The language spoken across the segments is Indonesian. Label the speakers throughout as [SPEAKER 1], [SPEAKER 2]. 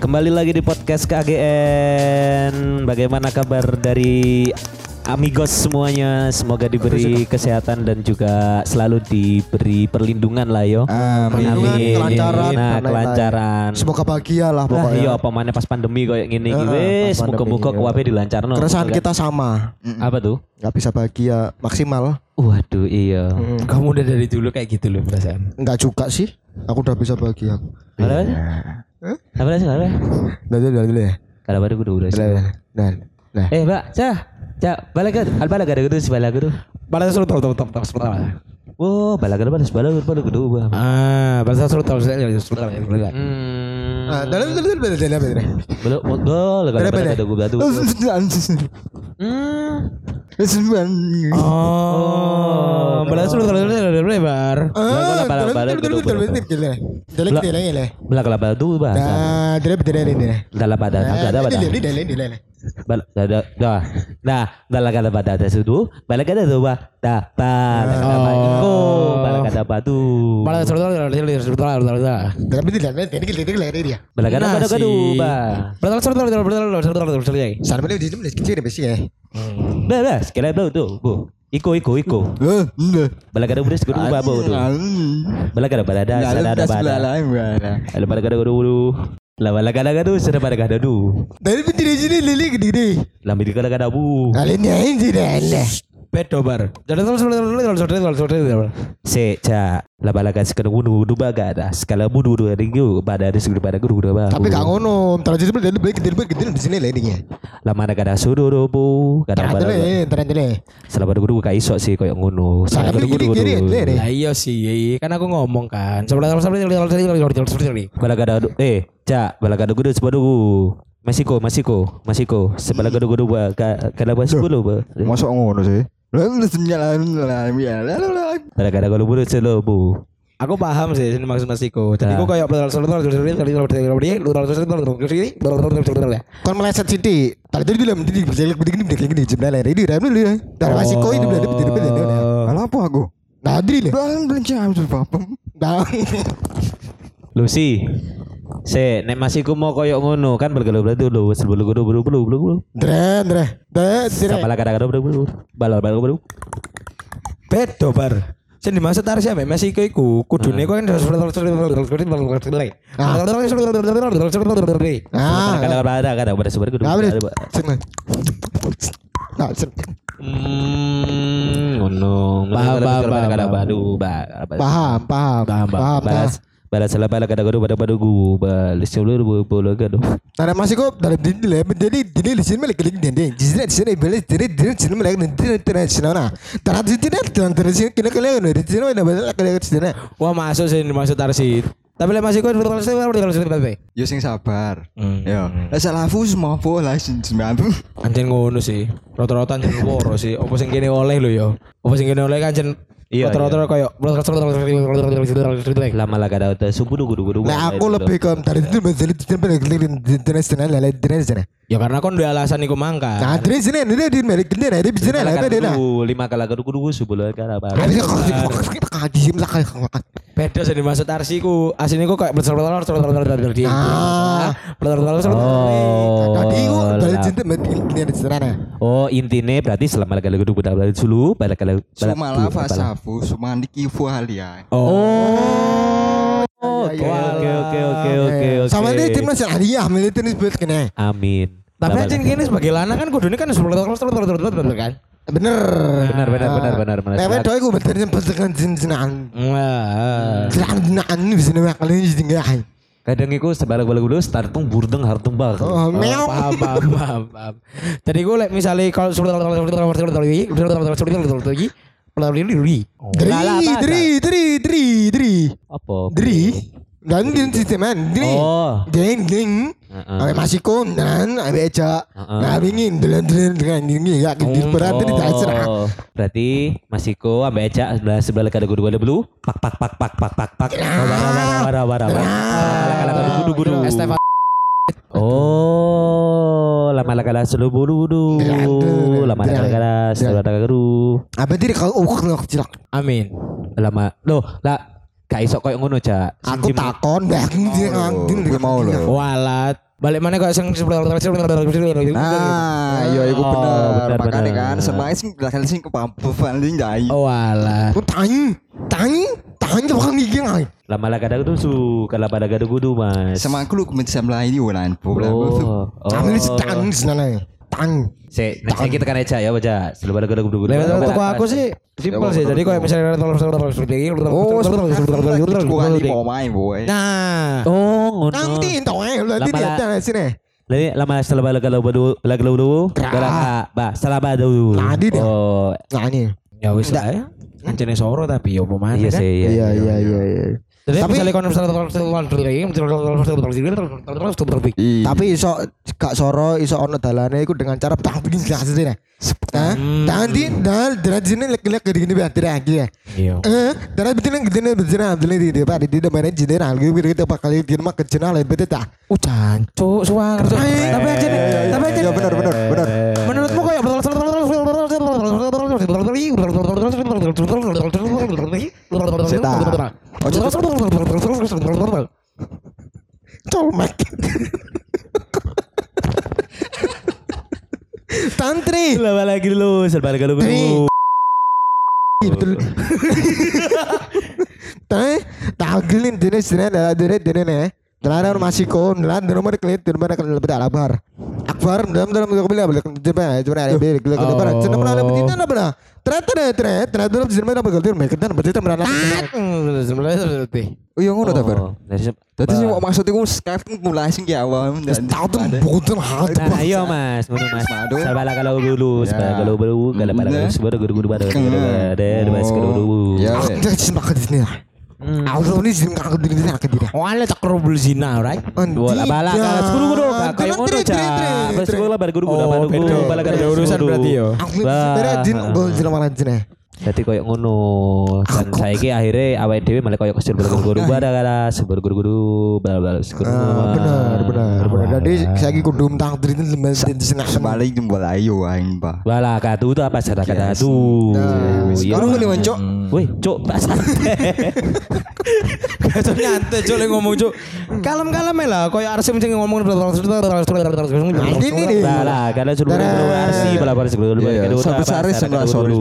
[SPEAKER 1] kembali lagi di podcast KGN. Bagaimana kabar dari amigos semuanya? Semoga diberi kesehatan dan juga selalu diberi perlindungan lah yo.
[SPEAKER 2] Perlindungan,
[SPEAKER 1] Amin.
[SPEAKER 2] kelancaran,
[SPEAKER 1] Nah,
[SPEAKER 2] dan lain-lain.
[SPEAKER 1] kelancaran.
[SPEAKER 2] Semoga bahagia lah pokoknya.
[SPEAKER 1] iya apa mana pas pandemi kayak gini
[SPEAKER 2] Heeh,
[SPEAKER 1] iki wis
[SPEAKER 2] pas pandemi
[SPEAKER 1] muga-muga kuwabe dilancarno.
[SPEAKER 2] Keresahan kita sama.
[SPEAKER 1] apa tuh?
[SPEAKER 2] Nggak bisa bahagia maksimal.
[SPEAKER 1] Waduh iya.
[SPEAKER 3] Kamu udah dari dulu kayak gitu loh perasaan.
[SPEAKER 2] Enggak juga sih. Aku udah bisa bahagia.
[SPEAKER 1] Apa Apa sih? Apa?
[SPEAKER 2] Udah dulu, udah dulu ya.
[SPEAKER 1] Kalau baru kudu udah.
[SPEAKER 2] Udah, udah. Nah, nah.
[SPEAKER 1] Eh, Mbak, cah. Cah, balik ke al balik ada kudu balik kudu.
[SPEAKER 3] Pada suruh tahu tahu tahu tahu tahu.
[SPEAKER 1] Oh, balik ada balas balik balik kudu. Bang.
[SPEAKER 3] Ah, pada suruh tahu saya suruh tahu.
[SPEAKER 1] Hmm.
[SPEAKER 2] Nah, dalam dalam dalam dalam dalam dalam.
[SPEAKER 1] Belum balik
[SPEAKER 2] deh?
[SPEAKER 1] ada batu. Hmm.
[SPEAKER 3] Oh, pada suruh tahu saya lebar.
[SPEAKER 2] Ah,
[SPEAKER 1] kudu.
[SPEAKER 2] dalam dalam dalam dalam dalam.
[SPEAKER 1] Belak kalau batu bah.
[SPEAKER 2] Nah, dalam dalam dalam.
[SPEAKER 1] Dalam pada enggak ada pada.
[SPEAKER 2] Dalam dalam dalam.
[SPEAKER 1] Balik ada dah. Nah, dalam kada pada ada sudu, ada bah. Dah, balik ada batu. Balik ada batu.
[SPEAKER 3] Pada suruh tahu suruh tahu suruh tahu.
[SPEAKER 2] Dalam dalam dalam dalam dalam dia.
[SPEAKER 1] Ada pada kudu bah.
[SPEAKER 3] Pada suruh tahu suruh tahu suruh tahu suruh tahu.
[SPEAKER 2] Sana mana di dalam kecil besi ya.
[SPEAKER 1] Bah, bah, sekali bau tuh, bu. Iko, iko, iko.
[SPEAKER 2] Eh, enggak.
[SPEAKER 1] Balik ada beres kudu bah bau tuh. Balik ada pada ada, ada ada Lah balik ada kudu, sudah pada kada.
[SPEAKER 2] Dari pintu di sini lili gede gede.
[SPEAKER 1] Lambi di kada kada bu.
[SPEAKER 2] Kalian yang ini dah.
[SPEAKER 3] Pedo bar. Jadi tahu suruh tahu suruh tahu suruh tahu.
[SPEAKER 1] Se ca la balaga sekali budu budu baga ada sekala budu budu ada gitu pada ada segede pada guru guru bah.
[SPEAKER 2] Tapi gak ngono, terus jadi dari balik dari balik di sini lah ini.
[SPEAKER 1] La mana kada do bu kada
[SPEAKER 2] Terus
[SPEAKER 1] pada.
[SPEAKER 2] terus.
[SPEAKER 1] Salah pada guru ka iso sih koyo ngono. Salah pada guru guru.
[SPEAKER 3] Lah iya sih, kan aku ngomong kan. Suruh tahu suruh tahu suruh tahu.
[SPEAKER 1] Balaga ada eh balaga ada guru sepadu. Masiko, masiko, masiko. Sebelah guru ba kada ba sepuluh ba.
[SPEAKER 4] Masuk ngono sih.
[SPEAKER 1] Guru guru selo bu.
[SPEAKER 3] Aku paham sih ini maksud Mas Iko. Jadi aku kayak
[SPEAKER 2] Kon meleset sini. Tadi tadi bilang begini begini begini begini begini jembalan ini dah dulu. Dari masih koi ini begini begini.
[SPEAKER 4] Malah apa aku?
[SPEAKER 2] Nah, Adri lah.
[SPEAKER 4] Belum belum jam tuh papa.
[SPEAKER 2] Nah,
[SPEAKER 1] Lucy. Se, nek masiku mau koyo ngono kan bergelu berarti lu sebelum guru guru guru guru guru.
[SPEAKER 2] Dre, Dre, Dre, Dre.
[SPEAKER 1] Bala kada kada guru guru. Bala bala guru.
[SPEAKER 3] Pedo bar. Sing dimaksud tarik siapa? Mas Iko iku kudune kok
[SPEAKER 2] Nah,
[SPEAKER 1] Kada kada kada pada sebar guru.
[SPEAKER 2] nah, bener. Sini. Nah, sini.
[SPEAKER 1] Hmm, ngono.
[SPEAKER 3] Paham, paham, paham,
[SPEAKER 1] Kada
[SPEAKER 3] paham.
[SPEAKER 1] badu ba.
[SPEAKER 2] Paham, paham,
[SPEAKER 3] Paham,
[SPEAKER 2] paham.
[SPEAKER 1] Balas balas salah bala kada guru pada pada gu. Balas sebelum bola gado.
[SPEAKER 2] Nah, masih kok dari dini lah. Jadi dini di sini malah keling dini. Di sini di sini balik dari di sini malah dini dini di sana. Tanah di sini tanah di sini kena kalian di sini malah balik kalian di sini.
[SPEAKER 3] Wah masuk sih dimaksud Tarsit. Tapi lek Mas Iko
[SPEAKER 4] Yo sing sabar. Yo. Lah salah fus mau lah sing sembilan.
[SPEAKER 3] Anjen ngono sih. Rata-rata anjen loro sih. Apa sing kene oleh lho yo. Apa sing kene oleh kan
[SPEAKER 1] Iya,
[SPEAKER 3] rata-rata koyo
[SPEAKER 1] Lama lah kada subuh guru guru.
[SPEAKER 2] Nah, aku lebih ke dari dini dari keling di sini sana lah di sini.
[SPEAKER 3] Ya karena kon duwe alasan iku mangkat.
[SPEAKER 2] Nah, di sini ini di balik keling di sini lah ada dah.
[SPEAKER 1] lima kali guru guru sebelum kada apa.
[SPEAKER 2] Ada kok kaji lah kayak
[SPEAKER 3] Beda sih dimaksud Tarsi ku asine ku kayak
[SPEAKER 2] Ah.
[SPEAKER 1] Oh.
[SPEAKER 2] Tadi aku dari sini balik keling di sana.
[SPEAKER 1] Oh intinya berarti selama kali guru pada balik dulu pada kali.
[SPEAKER 4] Sumala fasafu sumandiki fualia.
[SPEAKER 3] Oh.
[SPEAKER 1] Oke oke oke oke oke oke.
[SPEAKER 2] Sama ini timnas hadiah, ini timnas buat kena.
[SPEAKER 1] Amin.
[SPEAKER 3] Tapi anjing gini sebagai lana kan kudune kan
[SPEAKER 2] Bener.
[SPEAKER 1] Benar benar benar benar benar.
[SPEAKER 2] Lewe doy gue betul yang pesekan jinjinan.
[SPEAKER 3] Wah.
[SPEAKER 2] Jinjinan jinjinan di sini mak kalian jinjinan.
[SPEAKER 1] Kadang iku sebalik balik dulu startung burdeng hartung bal.
[SPEAKER 2] Oh,
[SPEAKER 3] Oh,
[SPEAKER 2] meow.
[SPEAKER 3] paham, paham, paham. Jadi gue like, misalnya kalau
[SPEAKER 2] Dri, dri, dri, dri, dri,
[SPEAKER 1] Apa?
[SPEAKER 2] dri. Dan di sisteman, dri.
[SPEAKER 1] Oh.
[SPEAKER 2] Ding, ding. Abe masih konan, eca.
[SPEAKER 1] Heeh.
[SPEAKER 2] Nah, ingin dolan dolan dengan ini ya, gitu berarti di dasar.
[SPEAKER 1] Oh, berarti Masiko ambek Eca sebelah sebelah kada guru ada belu pak pak pak pak pak pak pak. Oh, bara bara bara bara. Kala guru guru. Oh, lama lama kala selu bulu bulu. Lama lama kala selu kala guru.
[SPEAKER 2] Abe diri kalau oh kalau kecil.
[SPEAKER 3] Amin.
[SPEAKER 1] Lama. Loh, lah gak iso koyo ngono, Cak.
[SPEAKER 2] Aku takon dah dia ngangdin
[SPEAKER 4] gue mau loh.
[SPEAKER 3] Walat. Balik mana kok sing
[SPEAKER 4] Nah, iya iku
[SPEAKER 1] Oh,
[SPEAKER 4] bener.
[SPEAKER 1] bener,
[SPEAKER 4] Makanya kan semuanya sing belakang sing kepampuan sing jai.
[SPEAKER 3] Oh walat.
[SPEAKER 2] Aku tanya, tanya, tanya bakal mikir ngai.
[SPEAKER 1] Lama lah kadang tuh su, kalau pada gadu gudu mas.
[SPEAKER 4] Sama aku lu di wulan.
[SPEAKER 1] Oh, oh.
[SPEAKER 2] Kami ini tanya sana,
[SPEAKER 1] nah, saya kita kan aja ya baca. Sebelum gadu gudu gudu.
[SPEAKER 3] Lewat toko aku sih simpel sih. Jadi kayak misalnya
[SPEAKER 4] Oh, sebenarnya kurang di mau main boy.
[SPEAKER 3] Nah,
[SPEAKER 1] Oh.
[SPEAKER 2] Nanti tahu eh, nanti dia sini.
[SPEAKER 1] Lalu lama setelah balik kalau badu, balik kalau badu, balik bah, setelah badu.
[SPEAKER 2] Nadi dia.
[SPEAKER 1] Oh,
[SPEAKER 2] Nah ini.
[SPEAKER 3] ya wis lah ya. Kancane soro tapi yo pemain
[SPEAKER 1] iya
[SPEAKER 3] kan.
[SPEAKER 1] sih.
[SPEAKER 2] Iya iya iya iya.
[SPEAKER 3] Jadi
[SPEAKER 2] Tapi-
[SPEAKER 3] misalnya
[SPEAKER 4] Iya.
[SPEAKER 2] Tapi iso gak soro iso ono dalane iku dengan cara tak bikin jelas sih nah. Nanti dan dan sini lek-lek gini bantu lagi ya.
[SPEAKER 3] Iya.
[SPEAKER 2] Eh, betul yang gede yang betul di depan di depan ini jadi lagi kita bakal dia mah kecil lah betul tak.
[SPEAKER 3] Oh jancuk suara. Tapi aja nih, tapi aja.
[SPEAKER 4] Iya benar benar benar.
[SPEAKER 3] Kayak
[SPEAKER 2] Colmek. Tantri.
[SPEAKER 1] Lama lagi balik kalau
[SPEAKER 2] Tri.
[SPEAKER 1] badu.
[SPEAKER 2] Betul. Tapi tagelin dene adalah dene dene nih. Dalam masih kon, dalam dalam nomor klit, dalam mana kalau lebih akbar. Akbar dalam dalam kalau bila bila coba coba ada bila bila kalau mana cina mana lebih tidak ada Ternyata ternyata ternyata dalam sini mana kalau dia mereka dan berarti mereka
[SPEAKER 4] Oh iya ngono ta, Bar.
[SPEAKER 1] Oh, dari se-
[SPEAKER 4] Dadi sing maksud iku sekarang mulai sing ki awal.
[SPEAKER 2] tahu tuh bodoh hal.
[SPEAKER 1] Nah, iya mas, ngono mas.
[SPEAKER 4] Madu.
[SPEAKER 1] Sabala kalau dulu,
[SPEAKER 4] Ya.
[SPEAKER 1] sabala kalau dulu, kalau pada
[SPEAKER 4] Bener.
[SPEAKER 1] sebaru guru guru pada, ada ada mas kalau dulu.
[SPEAKER 4] Ya.
[SPEAKER 2] Aku cinta ke sini. Aku ini cinta ke diri aku tidak.
[SPEAKER 3] Wala tak kerubul zina, right?
[SPEAKER 1] Dua bala kalau guru guru, kayak ngono aja. Pas sekolah pada guru guru,
[SPEAKER 3] Oh,
[SPEAKER 1] guru,
[SPEAKER 3] beda.
[SPEAKER 1] bala
[SPEAKER 3] Beda urusan berarti yo.
[SPEAKER 2] Aku sebenarnya jin gue jin mana jin
[SPEAKER 1] Jadi koyo ngono. Dan saiki akhirnya awake dhewe malah koyo kesel guru guru pada kala sebar guru guru bala bala sekolah.
[SPEAKER 2] Ah, benar benar benar. Jadi saya lagi kudu mentang lemah di sini.
[SPEAKER 4] Sebalik jempol ayo aing, Pak.
[SPEAKER 1] Bala katu itu apa cara kata itu? Iya.
[SPEAKER 4] Sekarang ini wancok.
[SPEAKER 1] Wih, cok, tak santai.
[SPEAKER 3] Kacau nyantai cok lagi ngomong cok. Kalem-kalem ya lah. Kayak Arsim sing ngomong.
[SPEAKER 2] ini nih.
[SPEAKER 1] Bala, karena suruh guru arsi, bala bala sebelum dulu.
[SPEAKER 4] Iya, sampai sehari sebelah sorry.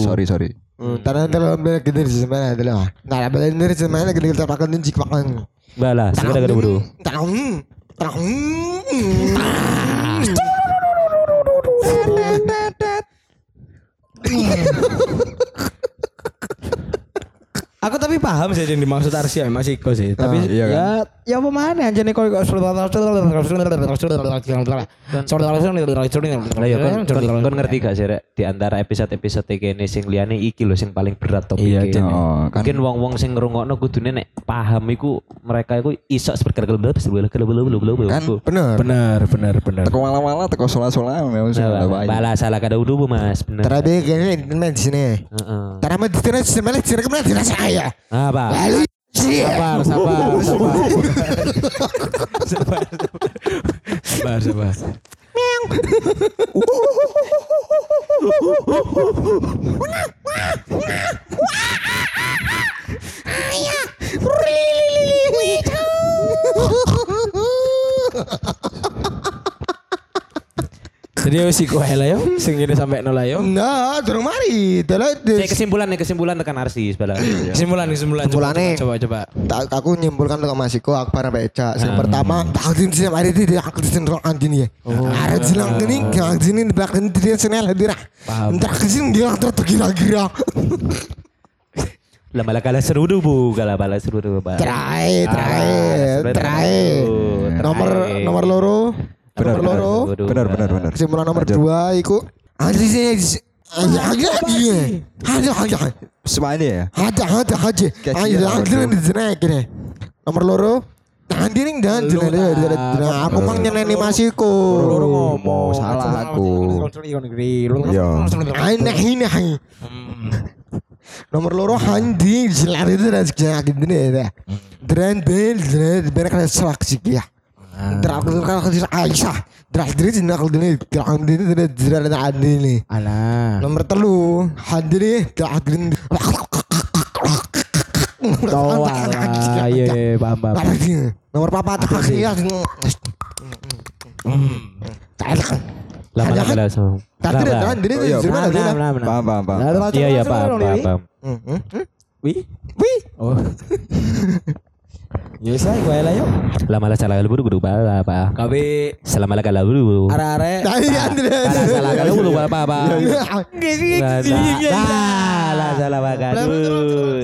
[SPEAKER 4] Sorry, sorry.
[SPEAKER 2] Tanah dalam bela gede di sana adalah. Nah, bela gede di sana gede kita pakai ninjik pakai.
[SPEAKER 1] Bala, sekarang gede buru.
[SPEAKER 2] Tang tang.
[SPEAKER 3] Aku tapi paham sih yang dimaksud Arsia Mas Iko sih. Tapi
[SPEAKER 4] Ah, iya
[SPEAKER 3] ya ya pemana aja nih kok
[SPEAKER 1] ya kon kon, kon ngerti gak sih Rek? di antara episode-episode kene sing liyane iki lho sing paling berat topiknya.
[SPEAKER 3] Iya.
[SPEAKER 4] Oh, kan.
[SPEAKER 1] Mungkin wong-wong sing ngrungokno kudune nek paham iku mereka iku iso seperti kalau belum sebelum kalau belum belum belum.
[SPEAKER 4] Kan
[SPEAKER 2] Benar.
[SPEAKER 3] Benar, benar, benar.
[SPEAKER 4] teko malam-malam teko sholat-sholat memang sudah baik.
[SPEAKER 1] Bala salah kada udu Mas, bener.
[SPEAKER 2] Terabe kayaknya internet di sini. Di sini sebenarnya di sini ke mana di saya.
[SPEAKER 1] Apa?
[SPEAKER 2] Lalu sih.
[SPEAKER 3] Sabar, sabar, sabar. Sabar, sabar. Jadi wis iku ae lah yo, sing ngene sampe nol lah yo.
[SPEAKER 2] Nah, durung mari.
[SPEAKER 1] Saya kesimpulan nih kesimpulan tekan Arsi sebelah.
[SPEAKER 3] Kesimpulan, kesimpulan. Coba,
[SPEAKER 2] Kesimpulannya.
[SPEAKER 3] Coba, coba.
[SPEAKER 2] tak aku nyimpulkan dengan Mas Iko Akbar sampai Eca. Yang pertama, tak di sini mari di aku di sini rokan gini ya. Ada jelang gini, yang sini di belakang di sini lah dirah. Entar ke sini dia terus tergira-gira.
[SPEAKER 1] Lah malah kalah serudu bu, kalah balas serudu Pak.
[SPEAKER 2] Terakhir,
[SPEAKER 1] Ah,
[SPEAKER 2] terakhir,
[SPEAKER 1] sebenarnya
[SPEAKER 2] terakhir.
[SPEAKER 1] terakhir.
[SPEAKER 2] Nomor nomor loro,
[SPEAKER 4] Benar.
[SPEAKER 1] Serudu.
[SPEAKER 4] Benar, benar, benar.
[SPEAKER 2] Kesimpulan nomor dua, iku. Ada. Ada, ada, ada, ada,
[SPEAKER 4] Semuanya ya.
[SPEAKER 2] ada, ada, ada. Ada gini. Nomor loro. Tahan diri dan Aku mang nyeneni Mas Iko.
[SPEAKER 3] Loro ngomong,
[SPEAKER 4] salah aku. Iya.
[SPEAKER 2] Ay, nahi, nahi. Nomor loro handi jelar itu dan sekian gini ya. Dren bel dren berak ada selak sih ya. Drak Aisyah. Drak drak jenak dini drak dini drak drak ada adi nih.
[SPEAKER 3] Alah.
[SPEAKER 2] Nomor telu nih drak drak.
[SPEAKER 3] Oh, alah, iya, iya, paham, paham.
[SPEAKER 2] Nomor papa tak ya.
[SPEAKER 1] Lama
[SPEAKER 2] Ada
[SPEAKER 1] lama
[SPEAKER 2] kan?
[SPEAKER 1] langsung.
[SPEAKER 2] Tadi
[SPEAKER 1] Lama.
[SPEAKER 2] kan dari
[SPEAKER 4] Oh, iya,
[SPEAKER 2] dari mana
[SPEAKER 3] Nah,
[SPEAKER 2] dia?
[SPEAKER 3] nah, nah, nah.
[SPEAKER 4] Paham, paham, paham.
[SPEAKER 3] Nah,
[SPEAKER 1] Iya iya paham paham paham.
[SPEAKER 2] Hmm, hmm, hmm.
[SPEAKER 3] Wih,
[SPEAKER 2] Wih,
[SPEAKER 3] oh. Ya saya gue lah yuk.
[SPEAKER 1] Lama lah salah buru buru apa apa.
[SPEAKER 3] Kabe
[SPEAKER 1] Selama lah kalau buru.
[SPEAKER 3] are-are.
[SPEAKER 2] nah iya Andre.
[SPEAKER 1] Salah kalau buru apa apa. Lah salah salah bakal.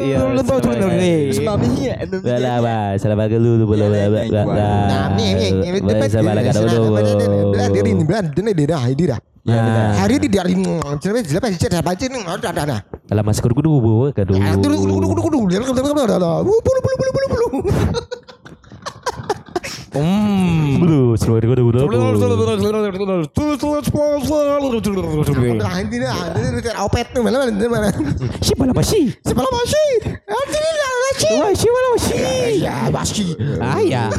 [SPEAKER 1] Iya. Salah apa? Salah bakal dulu boleh boleh boleh.
[SPEAKER 2] Nah, ini
[SPEAKER 1] Boleh salah bakal dulu.
[SPEAKER 2] Diri ini belan dene dira dira.
[SPEAKER 1] Nah,
[SPEAKER 2] Hari di dari cerita siapa sih cerita apa sih nih ada ada ada.
[SPEAKER 1] kalau masuk kudu bu kudu.
[SPEAKER 2] Ah, Dulu dulu dulu dulu dulu dulu bulu bulu bulu bulu bulu.
[SPEAKER 3] Hmm.
[SPEAKER 1] Bulu, seluruh kudu kudu.
[SPEAKER 2] Ini ini nih, opet tuh mana mana mana.
[SPEAKER 1] Si bala basi.
[SPEAKER 2] Sebelah masih. Nanti nih masih.
[SPEAKER 1] Wah, si bala basi.
[SPEAKER 2] Ya masih.
[SPEAKER 1] Ayah.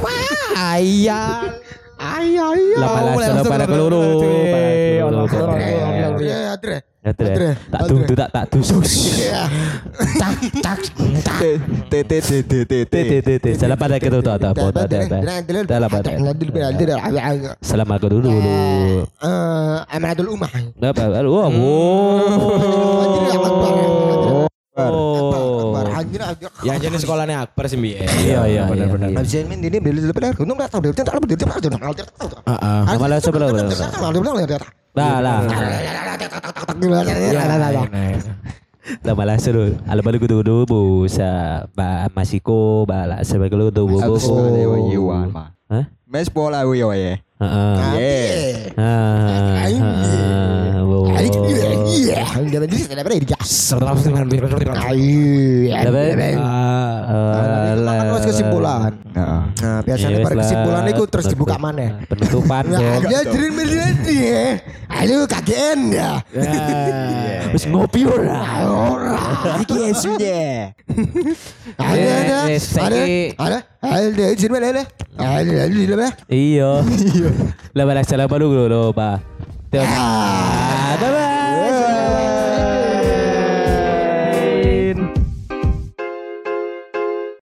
[SPEAKER 3] Ayah.
[SPEAKER 2] Ayah ayah.
[SPEAKER 1] Lama lah salah pada keluru.
[SPEAKER 2] Ya, Andre.
[SPEAKER 1] Ya,
[SPEAKER 2] Andre.
[SPEAKER 1] Tak tuntut tak tak tusuk.
[SPEAKER 2] Tak tak tak.
[SPEAKER 4] T T T T T T
[SPEAKER 1] Tete tete salah pada kita tuh tak apa tak apa. Salah pada. Salam aku dulu dulu.
[SPEAKER 2] Eh, Amadul Umah.
[SPEAKER 1] Apa? Aduh, wow. Oh.
[SPEAKER 3] Yang jadi sekolahnya Akbar sih Bi.
[SPEAKER 1] Iya iya
[SPEAKER 3] benar
[SPEAKER 1] iya,
[SPEAKER 3] benar.
[SPEAKER 1] iya.
[SPEAKER 2] Absen ini dia beli benar. Untung tak tahu dia tak tahu dia tak tahu.
[SPEAKER 3] Heeh.
[SPEAKER 1] Nama lah sebelah belah. Lah lah. Lah seru. Alam balu kudu kudu bu sa ba masiko ba la sebagai lu kudu bu bu.
[SPEAKER 4] Aku suka dewa Iwan mah.
[SPEAKER 1] Hah?
[SPEAKER 4] Mes pola gue ya.
[SPEAKER 1] Heeh.
[SPEAKER 4] Yeah.
[SPEAKER 1] Ah. ah, bu. Ah, lah.
[SPEAKER 2] kesimpulan.
[SPEAKER 4] Nah,
[SPEAKER 2] Nah, biasanya
[SPEAKER 1] Yes
[SPEAKER 2] pada kesimpulan itu terus dibuka mana?
[SPEAKER 1] Penutupan
[SPEAKER 2] Nah,
[SPEAKER 1] ya.
[SPEAKER 2] ada jadi dia. Ayo kagean ya.
[SPEAKER 1] Terus ngopi ora.
[SPEAKER 4] Iki sudah.
[SPEAKER 2] Ada ada
[SPEAKER 1] Eh,
[SPEAKER 2] ada
[SPEAKER 1] saiki-
[SPEAKER 2] ada ada izin mana ada ada ada ada ada.
[SPEAKER 1] Iya. Lah balas salah balu lo, Pak. Bye bye. É.